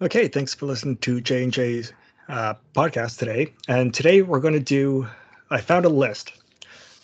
Okay, thanks for listening to J and J's uh, podcast today. And today we're going to do. I found a list.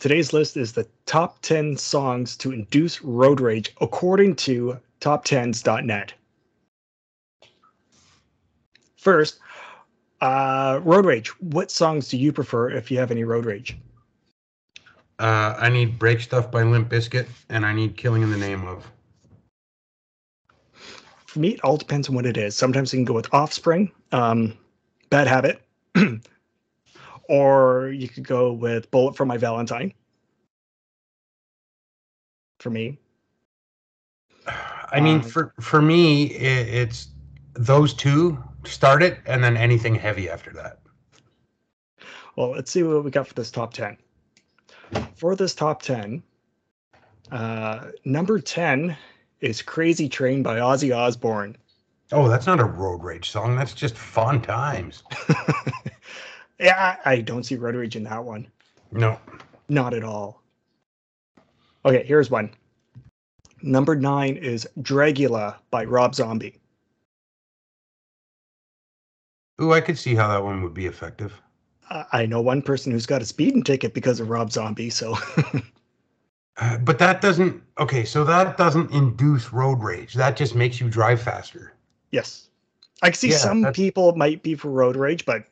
Today's list is the top ten songs to induce road rage according to toptenz.net. First, uh, road rage. What songs do you prefer if you have any road rage? Uh, I need Break Stuff by Limp Bizkit, and I need Killing in the Name of. For me, it all depends on what it is. Sometimes you can go with Offspring, um, Bad Habit, or you could go with Bullet for My Valentine. For me, I mean, Um, for for me, it, it's those two. Start it, and then anything heavy after that. well, let's see what we got for this top 10. For this top 10, uh, number 10 is Crazy Train by Ozzy Osbourne. Oh, that's not a road rage song. That's just fun times. yeah, I don't see road rage in that one. No. Not at all. Okay, here's one. Number nine is Dragula by Rob Zombie. Ooh, I could see how that one would be effective. I know one person who's got a speeding ticket because of Rob Zombie, so Uh, but that doesn't. Okay, so that doesn't induce road rage. That just makes you drive faster. yes. I see Yeah, some that's- people might be for road rage, but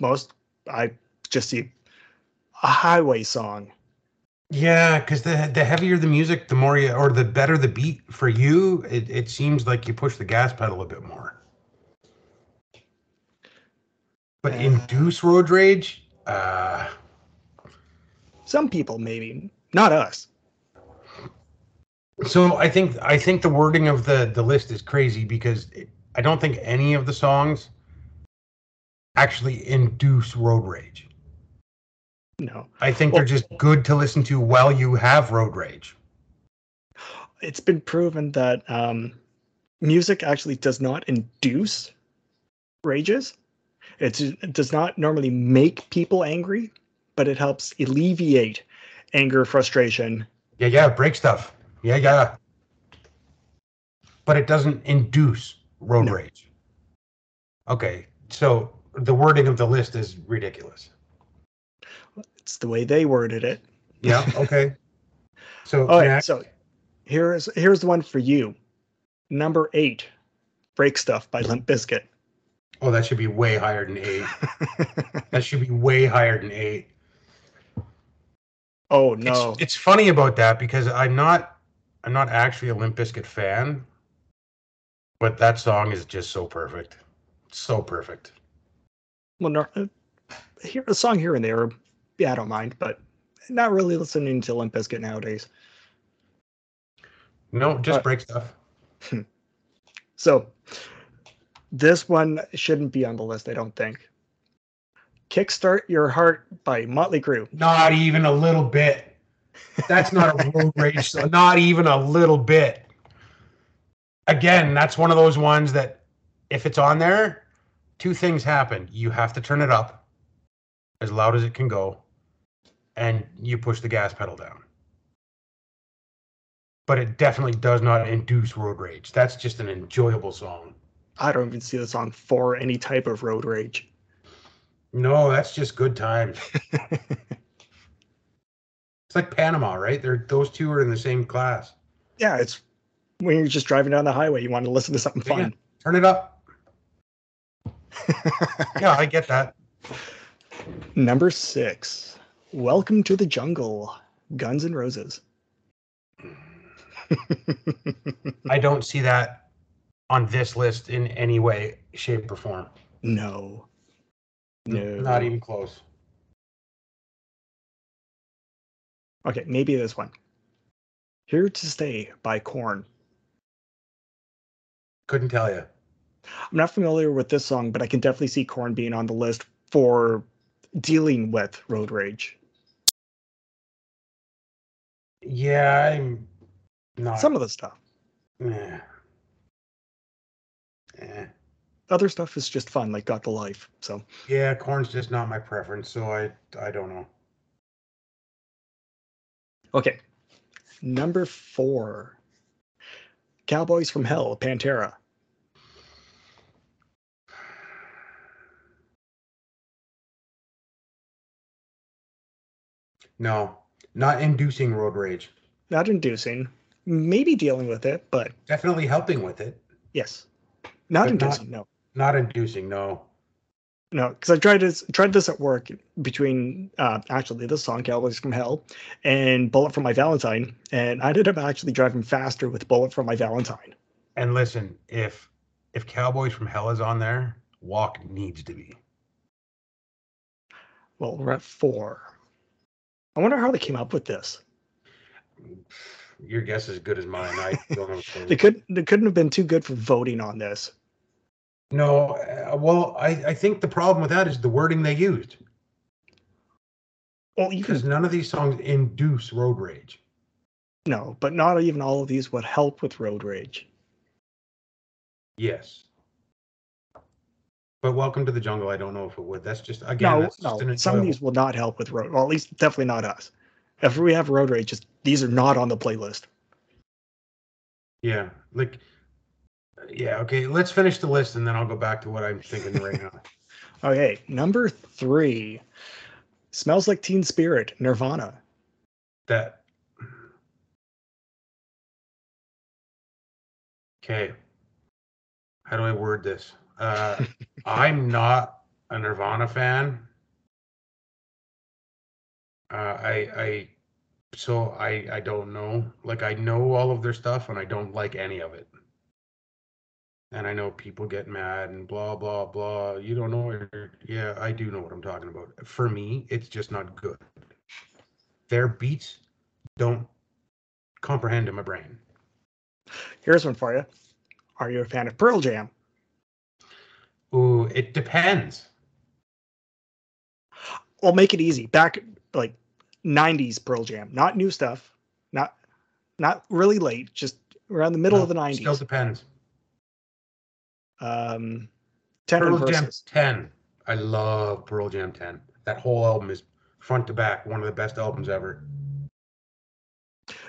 most I just see a highway song. Yeah, because the the heavier the music, the more you, or the better the beat for you. It it seems like you push the gas pedal a bit more. But Uh, induce road rage, uh, Some people maybe, not us. So I think I think the wording of the the list is crazy because it, I don't think any of the songs actually induce road rage. No. I think Well- they're just good to listen to while you have road rage. It's been proven that um, music actually does not induce rages. It's, it does not normally make people angry, but it helps alleviate anger, frustration. Yeah, yeah, break stuff. Yeah, yeah. But it doesn't induce road No. rage. Okay, so the wording of the list is ridiculous. It's the way they worded it. Yeah, okay. So, All right, so here's here's the one for you. Number eight, "Break Stuff" by Limp Bizkit. oh, that should be way higher than eight. that should be way higher than eight. oh no, It's, it's funny about that because I'm not I'm not actually a Limp Bizkit fan, but that song is just so perfect. So perfect. well, no, uh, here a song here and there. Yeah, I don't mind, but not really listening to Limp Bizkit nowadays. No, just Uh, break stuff. So this one shouldn't be on the list, I don't think. Kickstart Your Heart by Motley Crue. Not even a little bit. That's not a road rage. song. Uh, not even a little bit. Again, that's one of those ones that if it's on there, two things happen. You have to turn it up as loud as it can go, and you push the gas pedal down. But it definitely does not induce road rage. That's just an enjoyable song. I don't even see the song for any type of road rage. No, that's just good times. It's like Panama, right? They're those two are in the same class. yeah, it's when you're just driving down the highway, you want to listen to something Yeah. fun. Turn it up. Yeah, I get that. Number six, Welcome to the Jungle, Guns and Roses. I don't see that on this list in any way, shape, or form. no. No. Not even close. Okay, maybe this one. Here to Stay by Korn. Couldn't tell you. I'm not familiar with this song, but I can definitely see Korn being on the list for dealing with road rage. Yeah, I'm not. Some of the stuff. Yeah. Eh. Other stuff is just fun, like Got the Life. So Yeah, Korn's just not my preference, so I I don't know. Okay. Number four Cowboys from Hell, Pantera. No, not inducing road rage. Not inducing. Maybe dealing with it, but definitely helping with it. Yes. Not but inducing, not, no. Not inducing, no. No, because I tried this tried this at work between uh, actually this song "Cowboys from Hell" and "Bullet for My Valentine," and I ended up actually driving faster with "Bullet for My Valentine." And listen, if if Cowboys from Hell is on there, Walk needs to be. Well, we're at four. I wonder how they came up with this. Your guess is as good as mine. I don't know. They could they couldn't have been too good for voting on this. No, uh, well, I, I think the problem with that is the wording they used Well, because none of these songs induce road rage. no, but not even all of these would help with road rage. Yes. But Welcome to the Jungle, I don't know if it would. That's just again, no, that's just no, some of these will not help with road. Well, at least definitely not us. If we have road rage, just, these are not on the playlist. Yeah, like, yeah, okay. Let's finish the list and then I'll go back to what I'm thinking right now. Okay, number three, "Smells Like Teen Spirit," Nirvana. That. Okay. How do I word this? Uh, I'm not a Nirvana fan. Uh, I I so I I don't know. Like I know all of their stuff and I don't like any of it. And I know people get mad and blah blah blah. You don't know yeah, I do know what I'm talking about. For me, it's just not good. Their beats don't comprehend in my brain. Here's one for you. Are you a fan of Pearl Jam? Ooh, it depends. I'll make it easy. Back like '90s Pearl Jam, not new stuff, not not really late, just around the middle No, of the Still '90s. depends. Um, ten Pearl and Jam verses. 10. I love Pearl Jam 10. That whole album is front to back one of the best albums ever.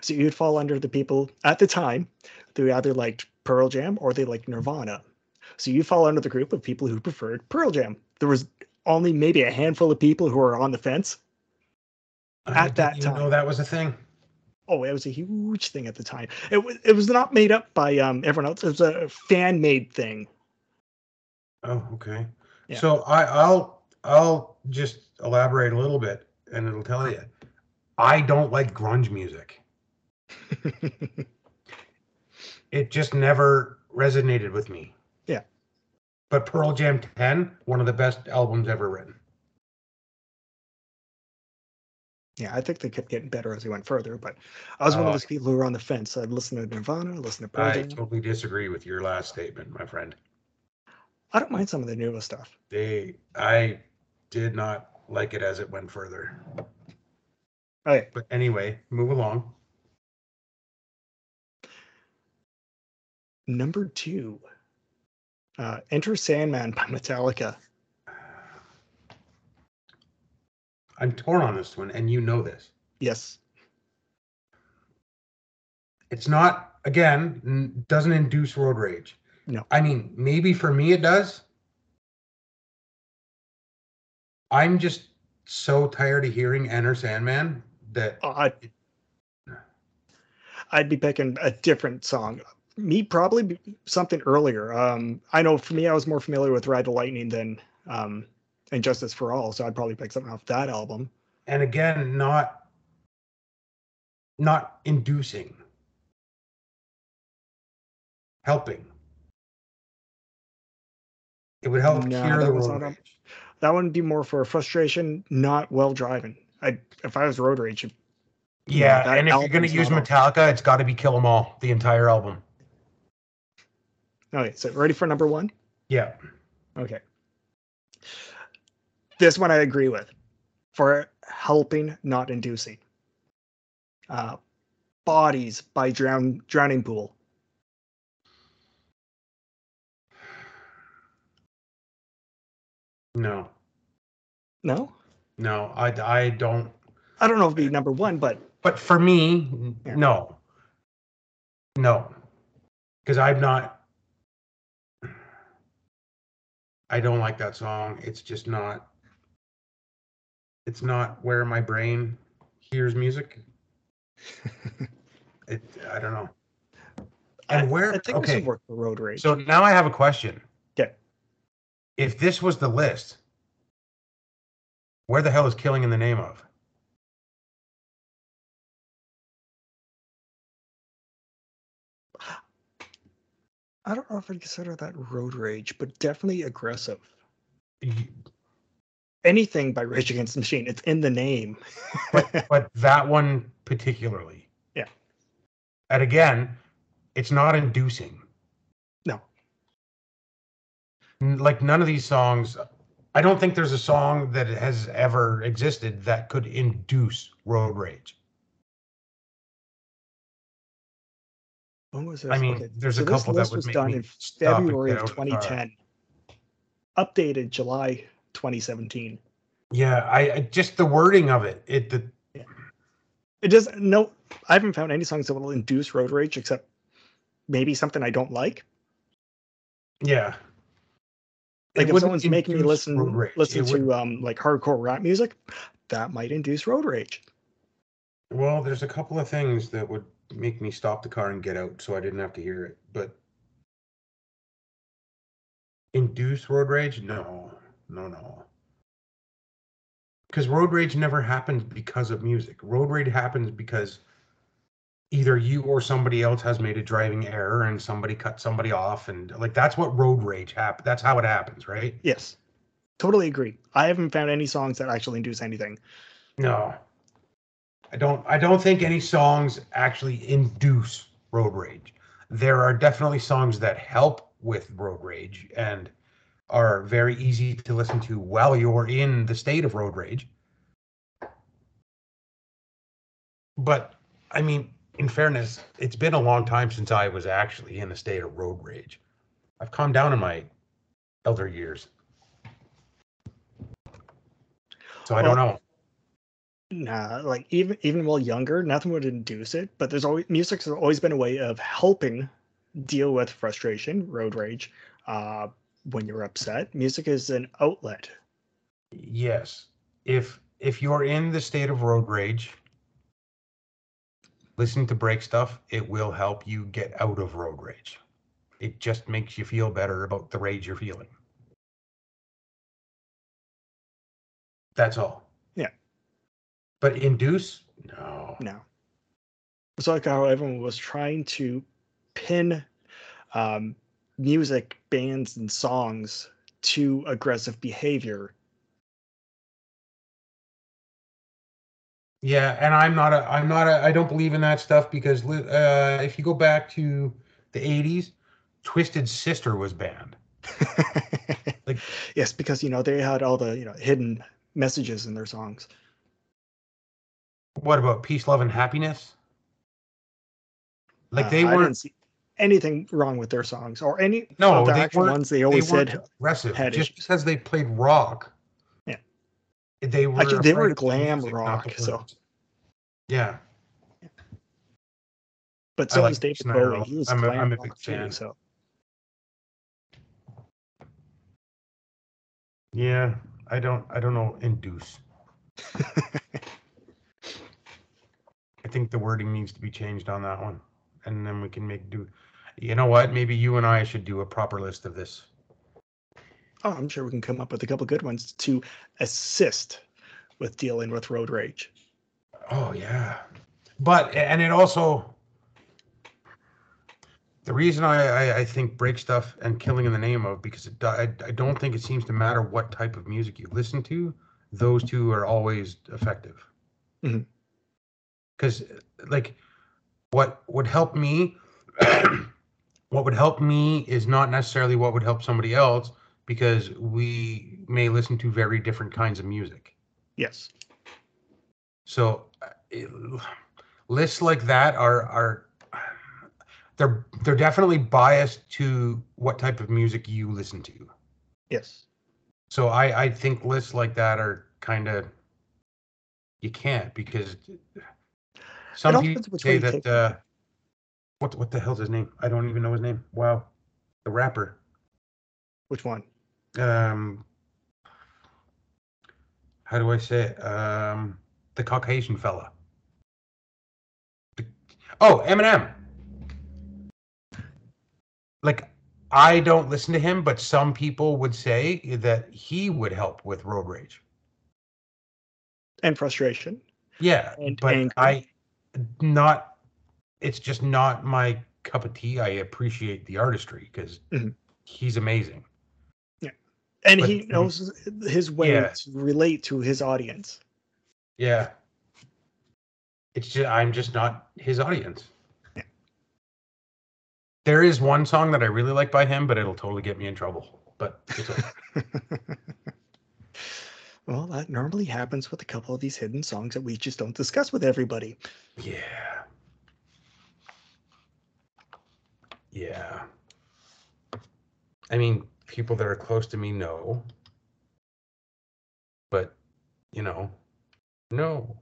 So you'd fall under the people at the time who either liked Pearl Jam or they liked Nirvana. So you fall under the group of people who preferred Pearl Jam. There was only maybe a handful of people who were on the fence. I At that time. know that was a thing. Oh, it was a huge thing at the time. It was it was not made up by um, everyone else. It was a fan made thing. Oh, okay. Yeah. So I, I'll I'll just elaborate a little bit, and it'll tell you. I don't like grunge music. It just never resonated with me. Yeah. But Pearl Jam 10, one of the best albums ever written. yeah, I think they kept getting better as we went further. But I was one Oh. of uh, those people who were on the fence. I'd listen to Nirvana, listen to Pearl I Jam. totally disagree with your last statement, my friend. I don't mind some of the newer stuff. They I did not like it as it went further. Okay, But anyway, move along. number two, uh, Enter Sandman by Metallica. I'm torn on this one, and you know this. Yes, It's not again doesn't induce road rage. No. I mean maybe for me it does. I'm just so tired of hearing Enter Sandman that Uh, I'd, I'd be picking a different song. Me, probably something earlier. Um, I know for me, I was more familiar with Ride the Lightning than um, And Justice for All, so I'd probably pick something off that album. and again not not inducing helping it would help No, cure that the road a- That one would be more for frustration, not well driving. I, if I was road rage, yeah and if you're going to use metallica it's got to be kill 'em all the entire album okay. So ready for number one? yeah Okay. This one I agree with for helping, not inducing. Uh, Bodies by Drown, Drowning Pool. No No? no i i don't I don't know if it'd be number one, but but for me Yeah. no no because i'm not i don't like that song it's just not it's not where my brain hears music. it I don't know. I, And where- I think this okay. would work for road rage. So now I have a question. If this was the list, where the hell is killing in the name of? I don't know if I'd consider that road rage, but definitely aggressive. Anything by Rage Against the Machine, it's in the name. But but that one particularly. Yeah. And again, it's not inducing. Like none of these songs I don't think there's a song that has ever existed that could induce road rage. when was this? I mean, Okay, there's so a couple that was done in February of out of the car. 2010, updated July 2017. Yeah, I, I just the wording of it. It the It does no. I haven't found any songs that will induce road rage except maybe something I don't like. yeah. Like It if someone's making me listen listen It would- to um like hardcore rap music, that might induce road rage. Well, there's a couple of things that would make me stop the car and get out so I didn't have to hear it. But induce road rage? No, no, no. Because road rage never happens because of music. Road rage happens because either you or somebody else has made a driving error and somebody cut somebody off. And like that's what road rage happens. That's how it happens, right? Yes, totally agree. I haven't found any songs that actually induce anything. No. I don't I don't think any songs actually induce road rage. There are definitely songs that help with road rage and are very easy to listen to while you're in the state of road rage. But I mean, in fairness, it's been a long time since I was actually in a state of road rage. I've calmed down in my elder years. So I don't know. Nah, like even even while younger, nothing would induce it. But there's always music music's always been a way of helping deal with frustration, road rage. Uh, when you're upset, music is an outlet. Yes. If if you're in the state of road rage, listening to break stuff, it will help you get out of road rage. It just makes you feel better about the rage you're feeling. That's all. Yeah. But induce? No. No. It's like how everyone was trying to pin um, music, bands, and songs to aggressive behavior. Yeah, and I'm not a I'm not a I don't believe in that stuff because uh if you go back to the 80s, Twisted Sister was banned. Like- yes, because you know they had all the you know hidden messages in their songs. What about Peace, Love and Happiness? Like Uh, they weren't anything wrong with their songs or any No, the they actual ones they they always weren't said aggressive just because they played rock. They were Actually, they were afraid of the glam rock, so- yeah, but I so like was David Snider Bowie. He was I'm a- I'm a big rock too, so yeah. I don't I don't know induce. I think the wording needs to be changed on that one, and then we can make do. You know what? Maybe you and I should do a proper list of this. Oh, I'm sure we can come up with a couple good ones to assist with dealing with road rage. Oh yeah, but and it also the reason I, I I think break stuff and killing in the name of because it, I I don't think it seems to matter what type of music you listen to, those two are always effective. Mm-hmm. Because like what would help me, what would help me is not necessarily what would help somebody else because we may listen to very different kinds of music. Yes. So uh, it, lists like that are are they're they're definitely biased to what type of music you listen to. Yes. So I I think lists like that are kind of you can't because some people say that uh what what the hell's his name? I don't even know his name. Wow. The rapper. Which one? Um how do I say it? Um the Caucasian fella. Oh, Eminem. Like, I don't listen to him, but some people would say that he would help with road rage. And frustration. Yeah, And but anger. I not. It's just not my cup of tea. I appreciate the artistry because Mhm. he's amazing. And But- he knows his way Yeah. to relate to his audience. Yeah. It's just I'm just not his audience. Yeah. There is one song that I really like by him, but it'll totally get me in trouble. But it's okay. well, that normally happens with a couple of these hidden songs that we just don't discuss with everybody. yeah. Yeah. I mean, people that are close to me know. But, you know, no.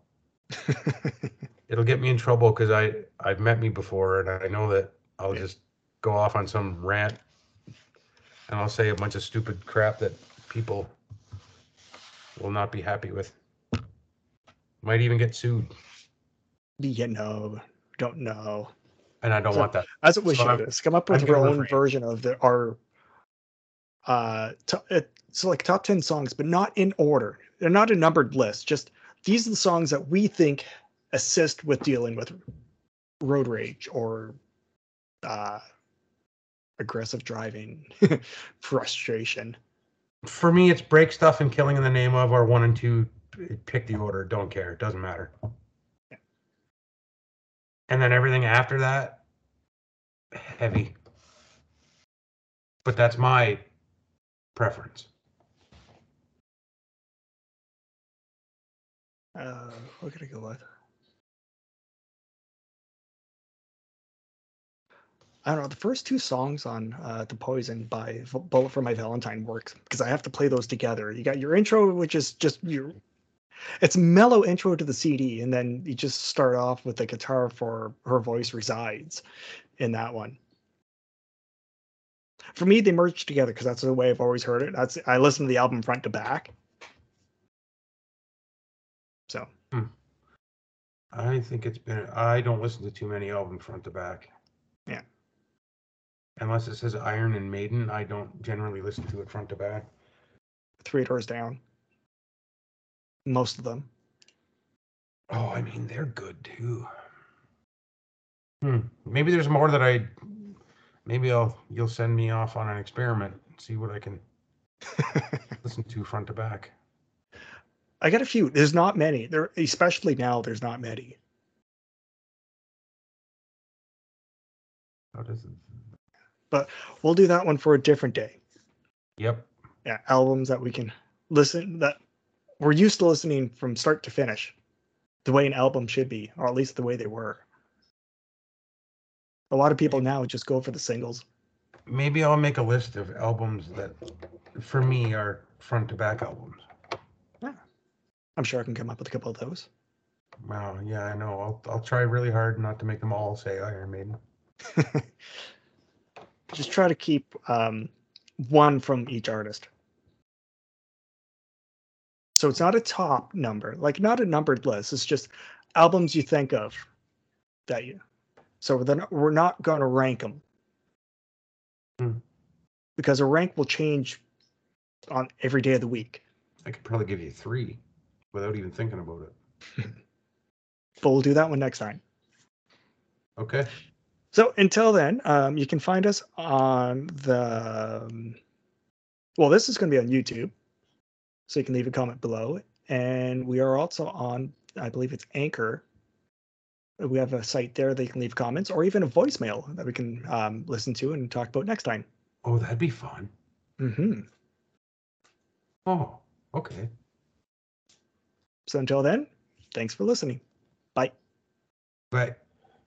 It'll get me in trouble because I I've met me before and I know that I'll Yeah. just go off on some rant and I'll say a bunch of stupid crap that people will not be happy with. Might even get sued, you know, don't know. and I don't So- want that. As it was So come up with I'm our own version of the our uh so like top 10 songs but not in order they're not a numbered list just these are the songs that we think assist with dealing with road rage or uh aggressive driving frustration For me, it's break stuff and killing in the name of or one and two. Pick the order. Don't care. It doesn't matter. Yeah. And then everything after that, heavy. But that's my preference. uh what could i go with I don't know. The first two songs on uh, "The Poison" by V- "Bullet for My Valentine" works because I have to play those together. You got your intro, which is just your, it's mellow intro to the CD, and then you just start off with the guitar for "Her Voice Resides" in that one. For me, they merged together because that's the way I've always heard it. That's I listen to the album front to back. So I think it's been. I don't listen to too many albums front to back. Yeah. Unless it says Iron and Maiden, I don't generally listen to it front to back. Three Doors Down. Most of them. Oh, I mean, they're good too. Hmm. Maybe there's more that I. Maybe I'll. You'll send me off on an experiment. And see what I can listen to front to back. I got a few. There's not many. There, especially now. There's not many. How does it? But we'll do that one for a different day. Yep. Yeah, albums that we can listen that we're used to listening from start to finish, the way an album should be, or at least the way they were. A lot of people now just go for the singles. Maybe I'll make a list of albums that, for me, are front to back albums. Yeah. I'm sure I can come up with a couple of those. Wow. Yeah, I know. I'll I'll try really hard not to make them all say Iron Maiden. just try to keep um, one from each artist. So it's not a top number, like not a numbered list. It's just albums you think of that you. So then we're not going to rank them Hmm. because a rank will change on every day of the week. I could probably give you three without even thinking about it. But we'll do that one next time. Okay. So until then, um, you can find us on the. um, well, this is going to be on YouTube, so you can leave a comment below, and we are also on. I believe it's Anchor. We have a site there they can leave comments, or even a voicemail that we can um, listen to and talk about next time. Oh, that'd be fun. Mm-hmm. Oh, okay. So until then, thanks for listening. Bye. But